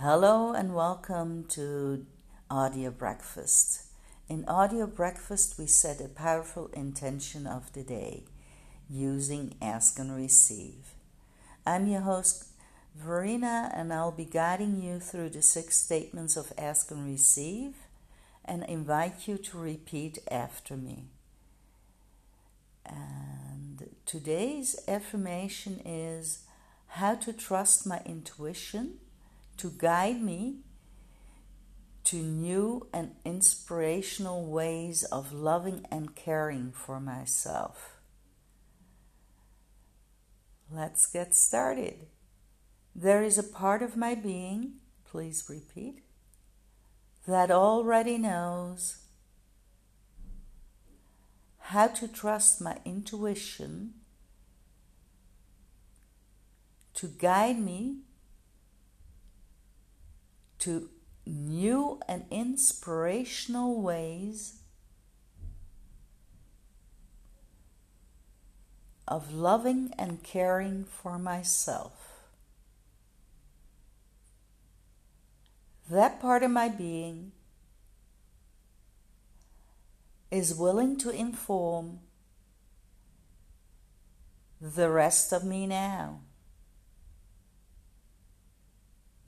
Hello and welcome to Audio Breakfast. In Audio Breakfast, we set a powerful intention of the day using Ask and Receive. I'm your host, Verena, and I'll be guiding you through the six statements of Ask and Receive and invite you to repeat after me. And today's affirmation is how to trust my intuition to guide me to new and inspirational ways of loving and caring for myself. Let's get started. There is a part of my being, please repeat, that already knows how to trust my intuition to guide me to new and inspirational ways of loving and caring for myself. That part of my being is willing to inform the rest of me now.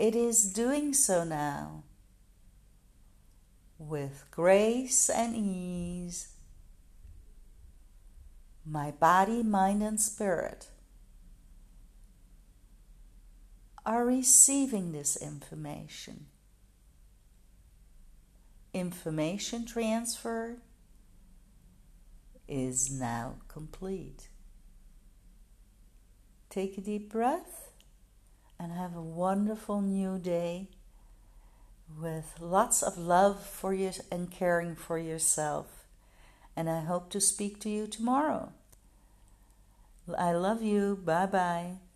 It is doing so now with grace and ease. My body, mind, and spirit are receiving this information. Information transfer is now complete. Take a deep breath and have a wonderful new day with lots of love for you and caring for yourself. And I hope to speak to you tomorrow. I love you. Bye bye.